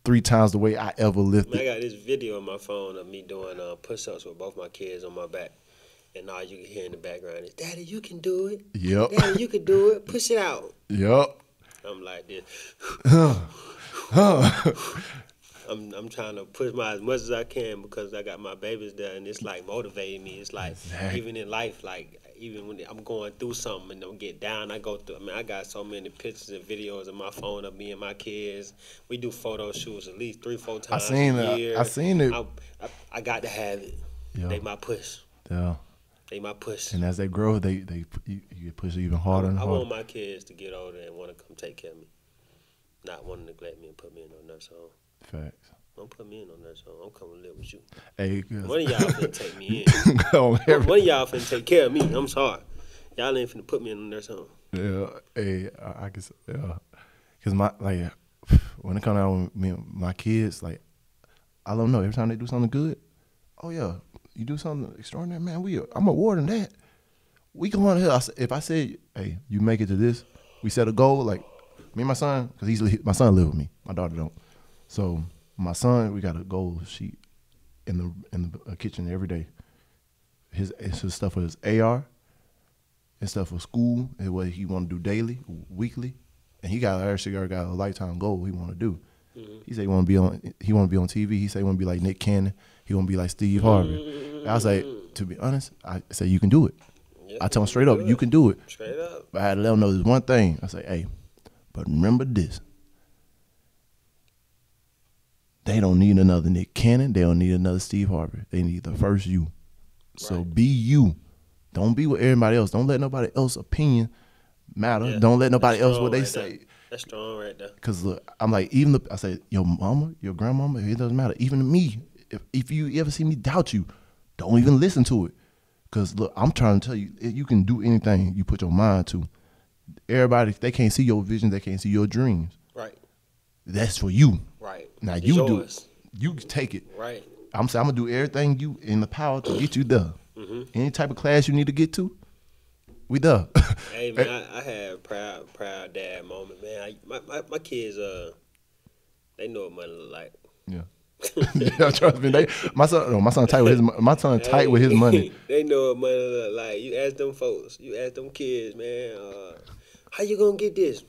three times the way I ever Man, I got this video on my phone of me doing uh, push-ups with both my kids on my back, and all you can hear in the background is, "Daddy, you can do it. Yep. Daddy, you can do it. Push it out." Yep. I'm like this. I'm I'm trying to push my as much as I can because I got my babies there, and it's like motivating me. It's like Exactly. even in life, like even when I'm going through something and don't get down, I go through. I mean, I got so many pictures and videos on my phone of me and my kids. We do photo shoots at least three, four times seen a it. year. I seen it. I, I, I got to have it. They my push. Yeah. They my push. And as they grow, they they you, you pushed even harder and I want my kids to get older and want to come take care of me, not want to neglect me and put me in no nursing home. Facts. Don't put me in on that home. I'm coming to live with you. Hey, One of y'all finna take me (laughs) in. on One of y'all finna take care of me. I'm sorry. Y'all ain't finna put me in on that home. Yeah, hey, I, I guess, yeah, cause my like when it comes out with me and my kids, like I don't know. Every time they do something good, oh yeah, you do something extraordinary, man. We I'm awarding that. We go on here. I, if I say, hey, you make it to this, we set a goal. Like me and my son, cause he's my son live with me. My daughter don't. So my son, we got a goal sheet in the in the uh, kitchen every day. His his stuff his AR and stuff for school and what he want to do daily, weekly, and he got cigar got a lifetime goal he want to do. He said he want to be on he want to be on TV. He said he want to be like Nick Cannon. He want to be like Steve Harvey. I was like, to be honest, I say you can do it. Yeah, I tell him straight up, you can do it. Straight up. But I had to let him know this one thing. I say, hey, but remember this. They don't need another Nick Cannon. They don't need another Steve Harvey. They need the first you. So Right. be you. Don't be with everybody else. Don't let nobody else opinion matter. Yeah. Don't let nobody That's else what they right say. there. That's strong right there. Cause look, I'm like even the I say your mama, your grandmama, it doesn't matter. Even me, if if you ever see me doubt you, don't even listen to it. Cause look, I'm trying to tell you, eh, you can do anything you put your mind to. Everybody, they can't see your vision, they can't see your dreams. Right. That's for you. Right. Now It's you do it. You take it. Right. I'm saying I'm gonna do everything you in the power to get you there. Mm-hmm. Any type of class you need to get to, we there. Hey (laughs) man, I, I had a proud, proud dad moment, man. I, my, my my kids, uh, they know what money look like. yeah. (laughs) (laughs) yeah, trust me. They, my son, no, my son tight with his, my son tight with his money. they know what money look like. You ask them folks, you ask them kids, man. Uh, how you gonna get this?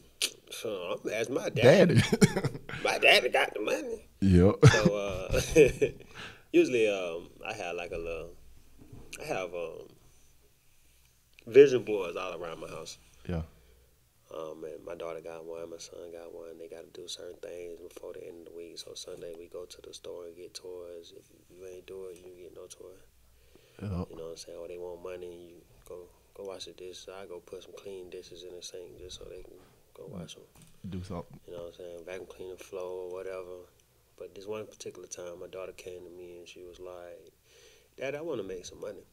So I'm ask my dad. Daddy. (laughs) My daddy got the money. yep. So uh, (laughs) usually, um, I have like a little, I have um, vision boards all around my house. Yeah. Um, and my daughter got one, my son got one. They got to do certain things before the end of the week. So Sunday we go to the store and get toys. If you ain't do it, you get no toy. Yep. You know what I'm saying? Or they want money, you go go wash the dishes. I go put some clean dishes in the sink just so they can go wash them. Do something. You know what I'm saying? Vacuum clean the floor or whatever. But this one particular time, my daughter came to me and she was like, "Dad, I want to make some money."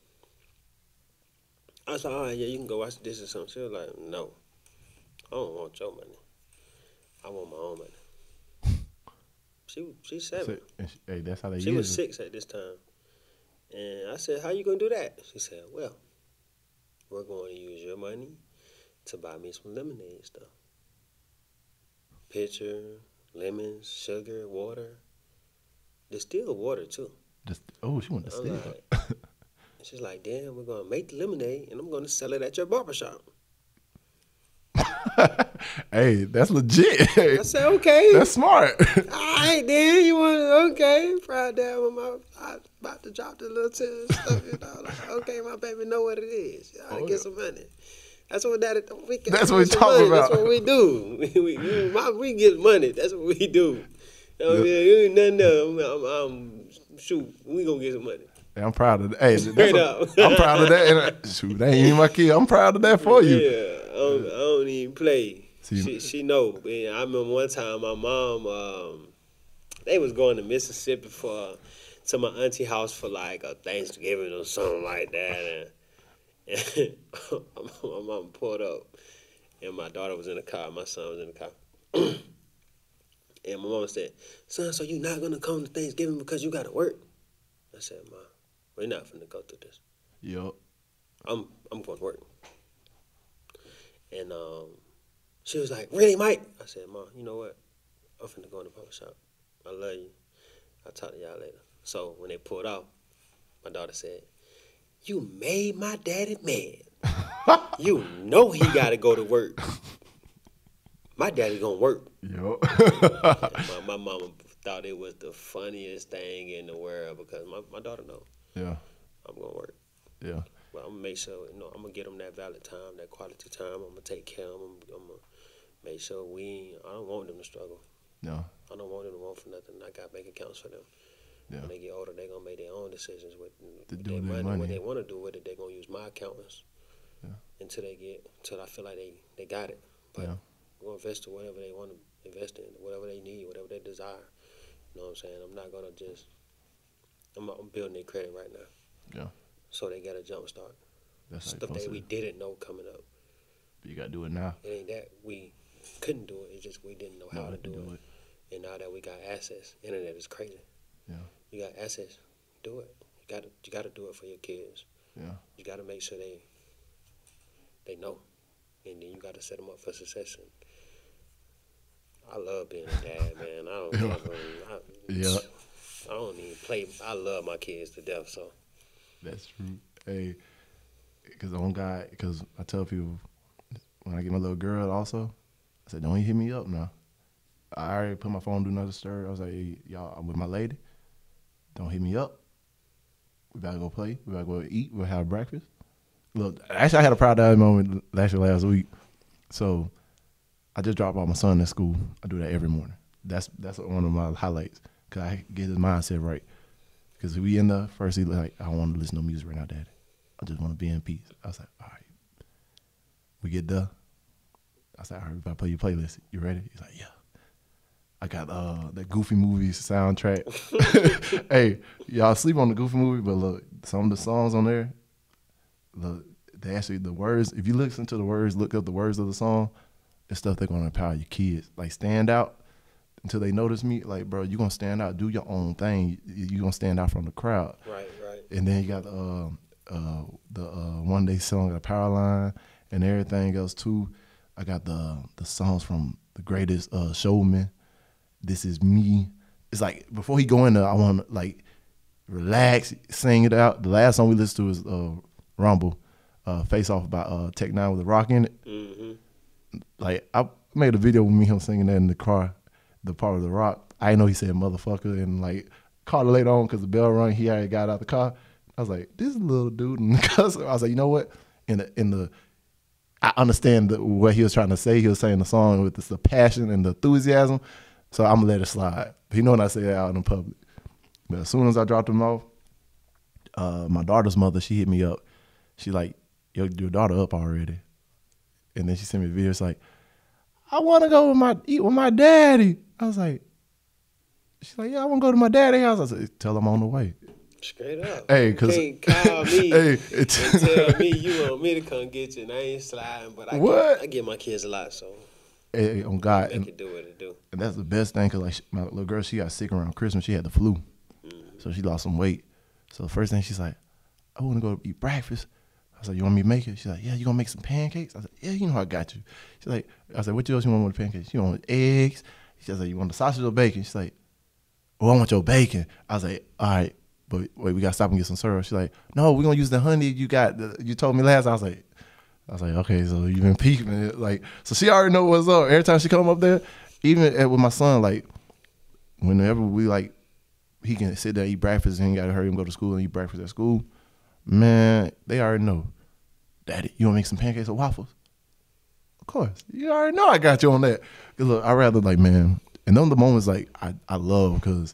I like, all right, yeah, you can go watch this or something. She was like, no, I don't want your money. I want my own money. (laughs) She she's seven. She- hey, that's how they She was it. six at this time. And I said, How you gonna do that? She said, Well, we're going to use your money to buy me some lemonade stuff. Pitcher, lemons, sugar, water. Distilled water too. Just oh, she went to steal. like, (laughs) she's like, damn, we're gonna make the lemonade and I'm gonna sell it at your barbershop. (laughs) hey, that's legit. I said, okay. that's smart. (laughs) All right, then you want okay? Proud dad, when my I about to drop the little stuff, you know, like okay, my baby know what it is. I Oh, get yeah. some money. That's what daddy. We can That's what we talk money. about. That's what we do. (laughs) We, we, we, my, we get money. That's what we do. You know what I mean? Nothing else. I'm, I'm, I'm, shoot, we gonna get some money. I'm proud of that. Hey, that's I'm proud of that. And I, shoot, that ain't even my kid. I'm proud of that for you. Yeah, I don't, I don't even play. See- she she know. Man, I remember one time my mom, um, they was going to Mississippi for to my auntie house for like a Thanksgiving or something like that, and, (laughs) and my mom pulled up, and my daughter was in the car, my son was in the car. (clears throat) And my mom said, "Son, so you not gonna come to Thanksgiving because you gotta work?" I said, "Mom, we're not finna go through this. Yup. I'm I'm going to work. And um, she was like, Really, Mike? I said, Mom, you know what? I'm finna go in the barber shop. I love you. I'll talk to y'all later. So when they pulled off, my daughter said, You made my daddy mad. you know he gotta go to work. My daddy gonna work. (laughs) My, my mama thought it was the funniest thing in the world because my, my daughter know yeah. I'm gonna work. Yeah. But I'm gonna make sure, you know, I'm gonna get them that valid time, that quality time. I'm gonna take care of them. I'm gonna make sure we. I don't want them to struggle. No. I don't want them to want for nothing. I got bank accounts for them. Yeah. When they get older, they're gonna make their own decisions with, with their money, money. what they want to do with it. They're gonna use my accountants Yeah. until they get, until I feel like they, they got it. But Yeah. we're gonna invest in whatever they want to invest in, whatever they need, whatever they desire. You know what I'm saying? I'm not gonna just. I'm, I'm building their credit right now. Yeah. So they got a jump start. That's Stuff that we didn't know coming up. to. You gotta do it now. It ain't that we couldn't do it. It's just we didn't know how to you do, it. And now that we got access, internet is crazy. Yeah. You got assets, do it. You got to you got to do it for your kids. Yeah. You got to make sure they they know, and then you got to set them up for success. And I love being a dad, man. I don't. (laughs) Yeah. I, Yeah. I don't even play. I love my kids to death. So That's true. Hey, because on God, because I tell people when I get my little girl, also, I said, don't you hit me up now. I already put my phone do not disturb. I was like, hey, y'all, I'm with my lady. Don't hit me up. We gotta go play. We gotta go eat. We'll have breakfast. Look, actually, I had a proud dad moment actually last week. So I just dropped off my son at school. I do that every morning. That's that's one of my highlights because I get his mindset right. Because we in the first, he like, I don't want to listen to music right now, Daddy. I just want to be in peace. I was like, all right. We get done. I said, all right, we about to play your playlist. You ready? He's like, yeah. I got uh the Goofy movie soundtrack. (laughs) hey, y'all sleep on the Goofy movie, but look, some of the songs on there, look, they actually the words. If you listen to the words, look up the words of the song. It's stuff they're gonna empower your kids. Like stand out until they notice me. Like, bro, you gonna stand out. Do your own thing. You you gonna stand out from the crowd. right, right. And then you got uh, uh, the uh, one day song, the power line, and everything else too. I got the the songs from the greatest uh, showman. This is me. It's like before he go in there, I want to like relax, sing it out. The last song we listened to is uh, Rumble, uh, Face Off by uh, Tech N9ne with the rock in it. hmm Like I made a video with me him singing that in the car, the part of the rock. I know he said motherfucker and like called it later on because the bell rang. He already got out the car. I was like, this little dude the (laughs) car. I was like, you know what? In the in the I understand the, what he was trying to say. He was saying the song with this, the passion and the enthusiasm. So I'm gonna let it slide. He know when I say that out in public. But as soon as I dropped him off, uh, my daughter's mother, she hit me up. She like, Yo, your daughter up already. And then she sent me a video. It's like, I want to go with my eat with my daddy. I was like, she's like, yeah, I want to go to my daddy's house. I said, tell him I'm on the way. Straight up. (laughs) Hey, You 'cause- can't call me (laughs) Hey, and tell me you want me to come get you, and I ain't sliding. But I What? Get, I get my kids a lot, so Hey, on God, make and, it do what it do. and that's the best thing because like my little girl, she got sick around Christmas. She had the flu, mm-hmm. so she lost some weight. So the first thing she's like, I want to go eat breakfast. I was like, you want me to make it? She's like, yeah, you gonna make some pancakes? I said, yeah, you know I got you. She's like, I said, what else you want with the pancakes? You want eggs? She's like, you want the sausage or bacon? She's like, oh, I want your bacon. I was like, all right, but wait, we gotta stop and get some syrup. She's like, no, we're gonna use the honey you got. the- You told me last. I was like, I was like, okay, so you been it, like, so she already know what's up. Every time she come up there, even at- with my son, like, whenever we like, he can sit there eat breakfast and he gotta hurry and go to school and eat breakfast at school. Man, they already know. Daddy, you wanna make some pancakes or waffles? Of course, you already know I got you on that. look, I rather like, man, and them the moments like I I love because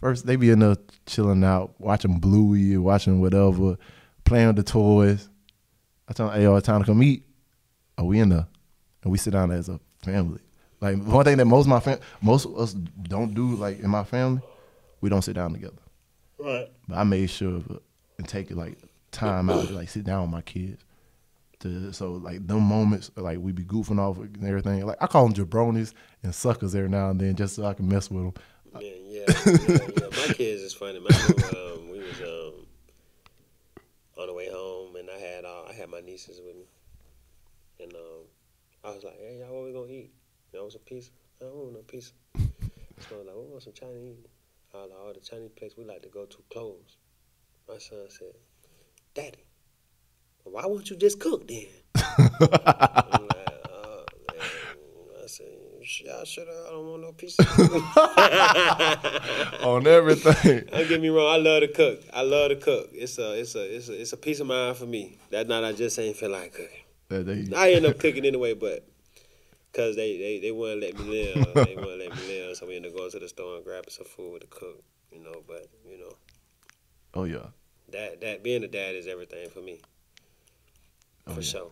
first they be in there chilling out, watching Bluey, watching whatever, playing with the toys. I tell them, hey, yo, it's time to come eat. Are we in there? And we sit down as a family. Like one thing that most of my fam- most of us don't do, like in my family, we don't sit down together. Right. But I made sure of and take like time out to like sit down with my kids. To, so like them moments, like we be goofing off and everything. Like I call them jabronis and suckers every now and then, just so I can mess with them. Yeah, yeah, yeah, yeah. My kids is funny. Man, um, we was um, on the way home, and I had uh, I had my nieces with me, and um, I was like, "Hey, y'all, what we gonna eat? You know, some pizza? I don't want no pizza." So I was like, "We want some Chinese." I was like, "All the Chinese place we like to go to closed." My son said, "Daddy, why won't you just cook then?" (laughs) I'm like, oh, man. I said, "Y'all should have. I don't want no pizza." (laughs) on everything. (laughs) Don't get me wrong. I love to cook. I love to cook. It's a it's a it's a it's a peace of mind for me. That night I just ain't feel like cooking. I end up cooking anyway, but because they they they wouldn't let me live. (laughs) they wouldn't let me live, so we ended up going to the store and grabbing some food to cook. You know, but you know oh yeah, that that being a dad is everything for me. Oh, For yeah. sure.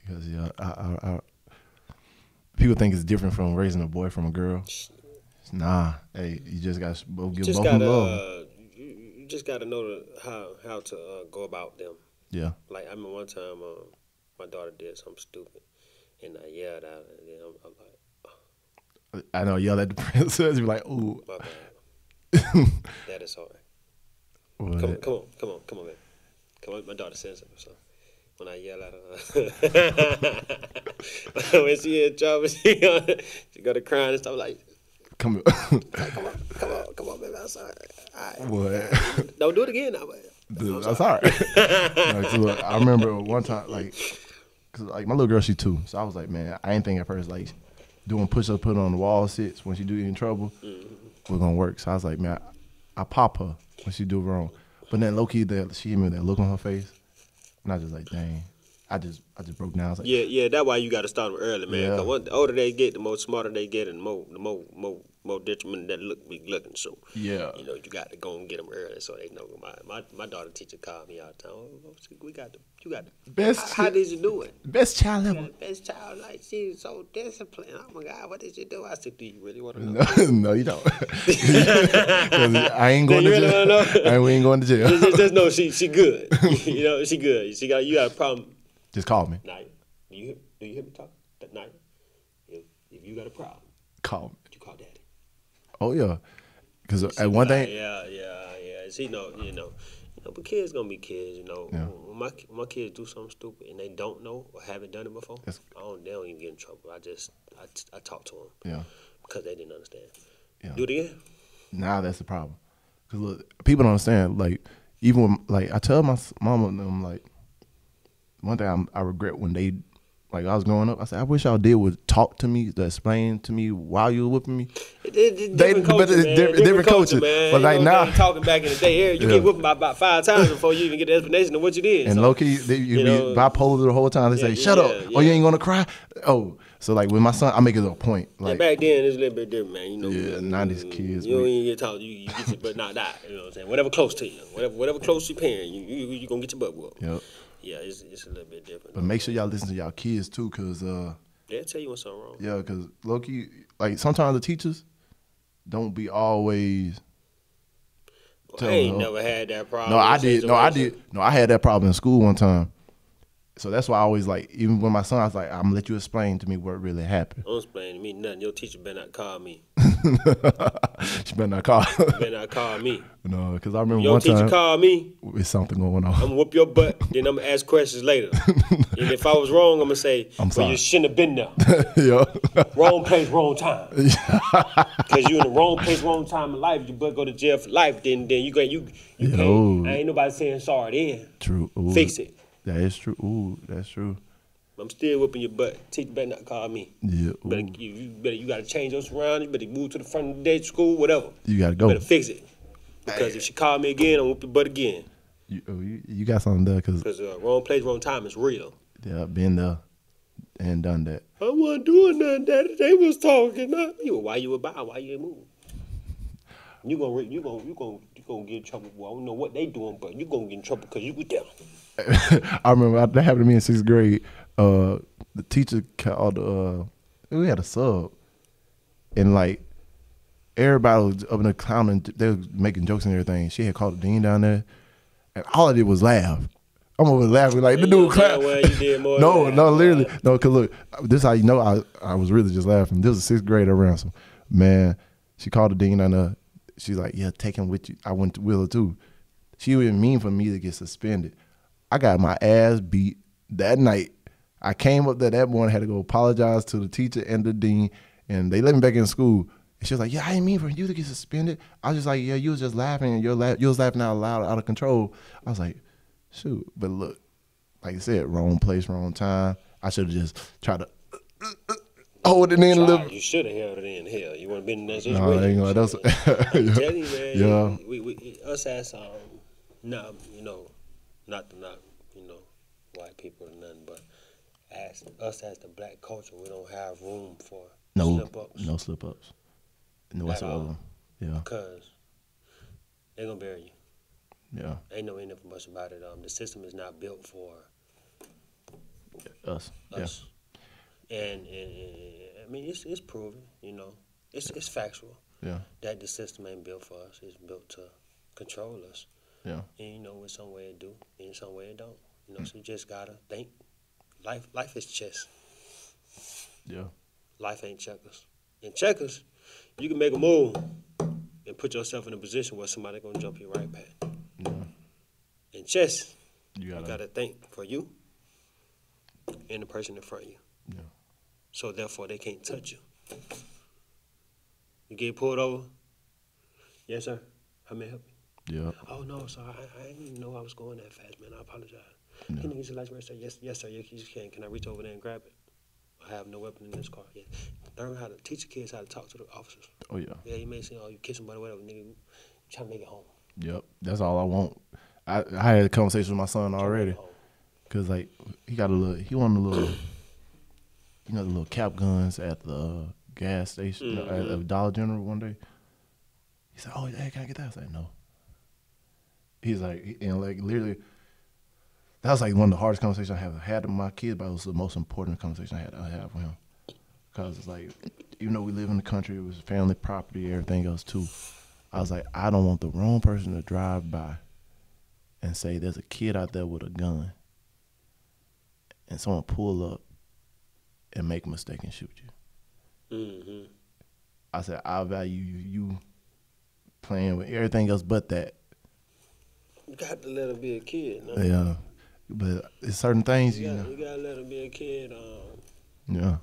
because yeah, I, I, I, people think it's different from raising a boy from a girl. Nah, hey, you just got to both give just both gotta love. uh, you, just gotta know the, how how to uh, go about them. Yeah, Like I remember one time, um, my daughter did something stupid, and I yelled at her, and then I'm, I'm like, I know. Yell at the (laughs) princess. You're like, ooh, "My bad, (laughs) that is sorry." Come on, what? come on, come on, come on, man. Come on, my daughter says something, so when I yell at her, when she in trouble, (laughs) she gonna, she gonna cry and stuff like, Come, "Come on, come on, come on, baby, I'm sorry. Right. what? Don't do it again now. Dude, I'm sorry. (laughs) Like, look, I remember one time, like, cause like my little girl, she two, so I was like, man, I ain't think at first like doing push ups, putting on the wall sits when she do in trouble, Mm-hmm. was gonna work. So I was like, man, I, I pop her when she do wrong, but then low key, that she gave me that look on her face, and I just like, dang, I just I just broke down. I was like, Yeah, yeah, that's why you got to start them early, man. Yeah. 'Cause one, the older they get, the more smarter they get, and the more, the more, more, more detriment that look be looking. So, Yeah. you know, you got to go and get them early so they know. My my, my daughter teacher called me out town. Oh, oh we got the, you got the Best How, how did you do it? best child ever. best child, like she's so disciplined. Oh my God, what did you do? I said, Do you really want to know? No, (laughs) no, you don't. (laughs) (laughs) I ain't going to really jail. I ain't, we ain't going to jail. just, just- just know she she good. you know, she good. She got you got a problem. Just call me. Naya, do you hear, do you hear me talk? Naya, if if you got a problem, Call me. You call daddy. Oh yeah. Because at one thing, Yeah, yeah, yeah. See, no, you know, you know, but kids gonna be kids. You know, Yeah. when my when my kids do something stupid and they don't know or haven't done it before, That's- I don't. They don't even get in trouble. I just I, I talk to them yeah. because they didn't understand. Yeah. Do it again. Now that's the problem. Cause look, people don't understand. Like even when, like I tell my mama and them like one thing I'm, I regret when they like I was growing up. I said I wish y'all did would talk to me, to explain to me while you were whipping me. It, it, it, They- different but culture, it's man. different- different culture, man. But You like know, now- talking back in the day, here you Yeah. get whooped by about five times before you even get the explanation of what you did. And So, low key, they, you, you be know, bipolar the whole time. They yeah, say, "Shut yeah, up! Oh, you ain't gonna cry." Oh, so like with my son, I make it a point. Like back then it's a little bit different, man. You know, Yeah, 90s kids, You don't even get taught. You, you get your butt knocked out. You know what I'm saying? Whatever close to you, whatever whatever close to your parent, you you you gonna get your butt whooped. Yep. Yeah, it's it's a little bit different. But make sure y'all listen to y'all kids too, cause uh, They'll tell you what's wrong. yeah, cause low key, like sometimes the teachers don't be always I ain't never had that problem. No, I did. No, I did. No, I had that problem in school one time. So that's why I always like, even when my son, I was like, I'm gonna let you explain to me what really happened. Don't explain to me nothing. Your teacher better not call me. (laughs) she better not call. Me. Better not call me. no, because I remember Your one teacher time call me. It's something going on. I'm gonna whoop your butt. (laughs) then I'm gonna ask questions later. (laughs) and if I was wrong, I'm gonna say, I'm "Well, sorry." you shouldn't have been there. yeah. Wrong place, wrong time. Because you in the wrong place, wrong time in life. You better go to jail for life. Then, then you got you. You Yo. can't. I ain't nobody saying sorry. Then True. Ooh, fix it. That is true. Ooh, that's true. I'm still whooping your butt. Teacher better not call me. Yeah. You better, you, you better, you gotta change your surroundings. You better move to the front of the day school, whatever. You gotta go. You better fix it. Because if she call me again, I'm whoop your butt again. You, oh, you, you got something there because Because uh, wrong place, wrong time is real. yeah, been there and done that. I wasn't doing nothing, Daddy. They was talking, not me. Well, why you about? Why you ain't moving? You gonna you gonna you gonna you gonna get in trouble. Well, I don't know what they doing, but you gonna get in trouble because you was there. (laughs) I remember that happened to me in sixth grade. Uh, the teacher called. Uh, we had a sub, and like everybody was up in the clowning. They were making jokes and everything. She had called the dean down there, and all I did was laugh. I'm over laughing like the dude clap. damn well you did more (laughs) no, no, literally, no. Cause look, this is how you know I I was really just laughing. This was sixth grade ransom. Man, she called the dean down there. She's like, yeah, take him with you. I went to Wheeler too. She didn't mean for me to get suspended. I got my ass beat that night. I came up there that morning, had to go apologize to the teacher and the dean, and they let me back in school. And she was like, "Yeah, I didn't mean for you to get suspended." I was just like, "Yeah, you was just laughing, and you're la- you was laughing out loud, out of control." I was like, "Shoot," but look, like I said, wrong place, wrong time. I should have just tried to uh, uh, uh, hold it in a little. You should have held it in hell. You wouldn't been in that No, I ain't gonna. That's I'm (laughs) telling you, man. Yeah. We, we, us as um, no, you know, not to not, you know, white people or nothing, but as us as the black culture, we don't have room for no, slip ups. no slip ups, no At whatsoever. Yeah, Cause they're gonna bury you. yeah, Ain't no ain't nothing much about it. Um, the system is not built for us. Yeah, us. And, and, and I mean, it's it's proven. You know, it's it's factual yeah, that the system ain't built for us. It's built to control us. yeah. And you know, in some way it do, and in some way it don't. You know, mm. so you just gotta think. Life, life is chess. yeah. Life ain't checkers. In checkers, you can make a move and put yourself in a position where somebody gonna jump you right back. yeah. In chess, You you gotta, gotta think for you and the person in front of you. Yeah. So therefore, they can't touch you. You get pulled over. Yes, sir. How may I help you? yeah, Oh no, sir. I, I didn't even know I was going that fast, man. I apologize. Yeah. Can you use your license? Sir? Yes, yes, sir. You, you can. Can I reach over there and grab it? I have no weapon in this car. Yeah. Learn how to teach the kids how to talk to the officers. oh yeah, Yeah, you may say, oh, you kiss somebody, whatever, nigga. You trying to make it home. yep. That's all I want. I, I had a conversation with my son Try to make already. Oh. Cause like he got a little, he wanted a little, you know, the little cap guns at the gas station no, at, at mm-hmm. Dollar General one day. He said, "Oh, hey, can I get that?" I said, "No." He's like, and like literally, that was like one of the hardest conversations I have had with my kids, but it was the most important conversation I had I have with him. Cause it's like, even though we live in the country, it was family property, everything else too. I was like, I don't want the wrong person to drive by and say there's a kid out there with a gun and someone pull up and make a mistake and shoot you. Mm-hmm. I said, I value you, you playing with everything else but that. You got to let her be a kid. No? Yeah. But it's certain things, You, you got, know. you got to let her be a kid. Um, Yeah.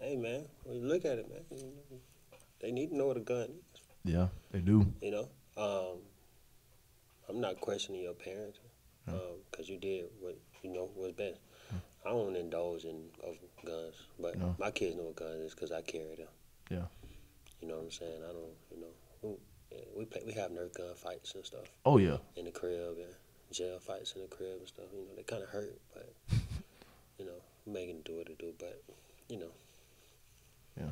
hey, man, when you look at it, man, they need to know what a gun is. Yeah, they do. You know, um, I'm not questioning your parents because you did what you know was best. I don't indulge in of guns, but No. my kids know what guns is because I carry them. Yeah. You know what I'm saying? I don't. You know, who, we play, we have Nerf gun fights and stuff Oh yeah. in the crib and jail fights in the crib and stuff. You know, they kind of hurt, but (laughs) you know, Megan do what it do. But you know, Yeah.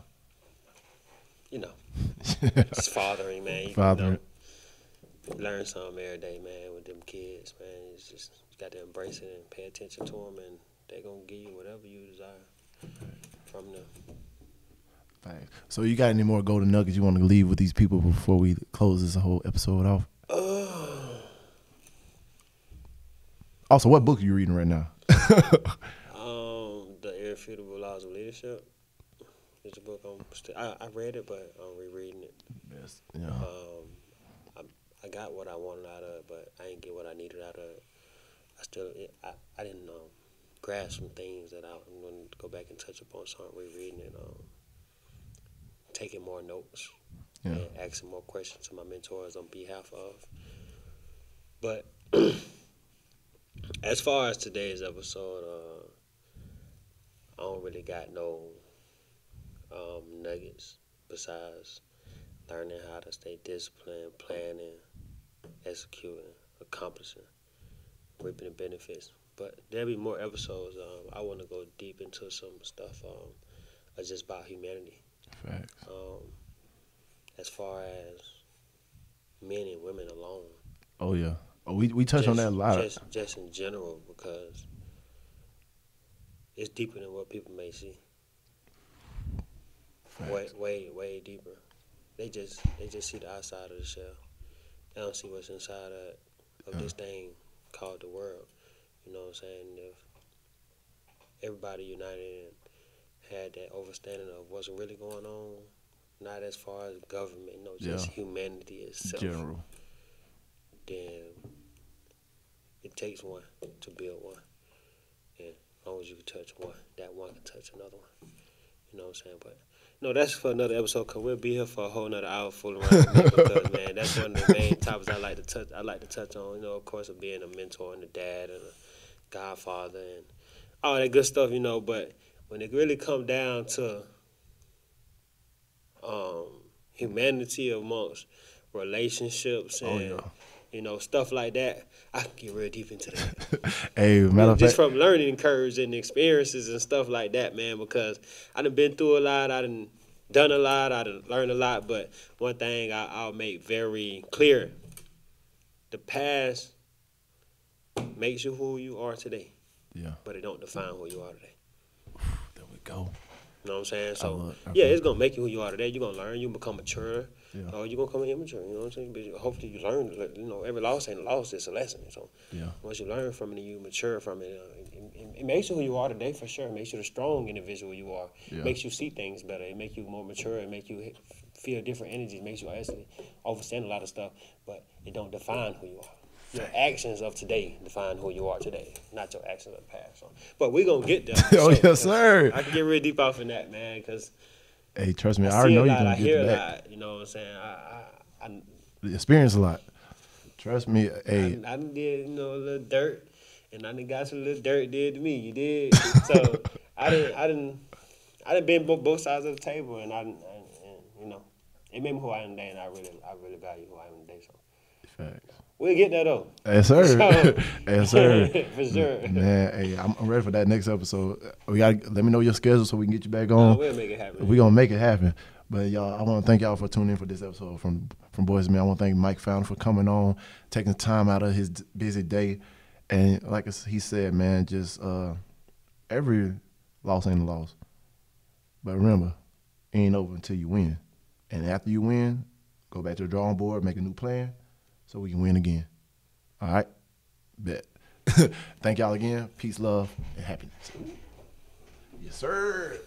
you know, (laughs) it's fathering, man. You, Fathering. Know, learn something every day, man, with them kids, man. It's just you got to embrace it and pay attention to them, and they gonna give you whatever you desire from them. Thanks. So you got any more golden nuggets you want to leave with these people before we close this whole episode off? Uh, Also, what book are you reading right now? (laughs) Um, the Irrefutable Laws of Leadership. It's a book I'm still. I, I read it, but I'm rereading it. Yes. Yeah. Um, I, I got what I wanted out of it, but I didn't get what I needed out of it. I still, I, I didn't um, grasp some things that I, I'm going to go back and touch upon. So I'm rereading it, um, taking more notes, Yeah. and asking more questions to my mentors on behalf of. But (clears throat) as far as today's episode, uh, I don't really got no um, nuggets besides learning how to stay disciplined, planning, executing, accomplishing, reaping the benefits. But there'll be more episodes. Um, I want to go deep into some stuff um, just about humanity. Facts. Um, as far as men and women alone. Oh yeah. Oh, we we touched on that a lot. Just, just in general, because it's deeper than what people may see. Way, Facts. way, way deeper. They just, they just see the outside of the shell. They don't see what's inside of, of this thing called the world. You know what I'm saying? If everybody united and had that understanding of what's really going on, not as far as government, no, just Yeah. humanity itself General. then it takes one to build one. And as long as you can touch one, that one can touch another one. You know what I'm saying? But no, that's for another episode because we'll be here for a whole nother hour fooling around because man, that's one of the main topics I like to touch. I like to touch on. You know, of course, of being a mentor and a dad and a godfather and all that good stuff. You know, but when it really come down to um, humanity amongst relationships and Oh yeah. you know, stuff like that. I can get real deep into that. (laughs) Hey, matter of Just fact, from learning curves and experiences and stuff like that, man, because I done been through a lot, I done done a lot, I done learned a lot, but one thing I, I'll make very clear, the past makes you who you are today, yeah. but it don't define who you are today. (sighs) There we go. You know what I'm saying? So love- yeah, it's gonna make you who you are today. You're gonna learn. You become mature. Yeah. Or you're gonna come immature. You know what I'm saying? But hopefully you learn. You know, every loss ain't a loss. It's a lesson. So Yeah. once you learn from it and you mature from it, uh, it, it, it makes you who you are today for sure. It makes you the strong individual you are. Yeah. makes you see things better. It makes you more mature. It makes you feel different energies. It makes you actually understand a lot of stuff. But it don't define who you are. Your actions of today define who you are today, not your actions of the past. So, but we're gonna get there. (laughs) Oh, sure, yes, sir. I can get real deep off in that, man, because Hey, trust me, I, I, already know you're gonna I get hear to a that. lot. You know what I'm saying? I, I, I, Experience a lot. Trust me. Hey, I, I did, you know, a little dirt, and I done got some little dirt did to me. You did. (laughs) So I didn't, I didn't, I didn't been both, both sides of the table, and I, and, and, you know, it made me who I am today, and I really, I really value who I am today. So facts. We'll get that though. Yes, sir. So- (laughs) yes, sir. (laughs) For sure. Man, hey, I'm, I'm ready for that next episode. We got let me know your schedule so we can get you back on. we'll make it happen. we gonna make it happen. But y'all, I want to thank y'all for tuning in for this episode from from Boyz Men. I want to thank Mike Fountain for coming on, taking time out of his busy day, and like he said, man, just uh, every loss ain't a loss. But remember, it ain't over until you win. And after you win, go back to the drawing board, make a new plan, so we can win again. All right, bet. (laughs) thank y'all again. Peace, love, and happiness. Yes, sir.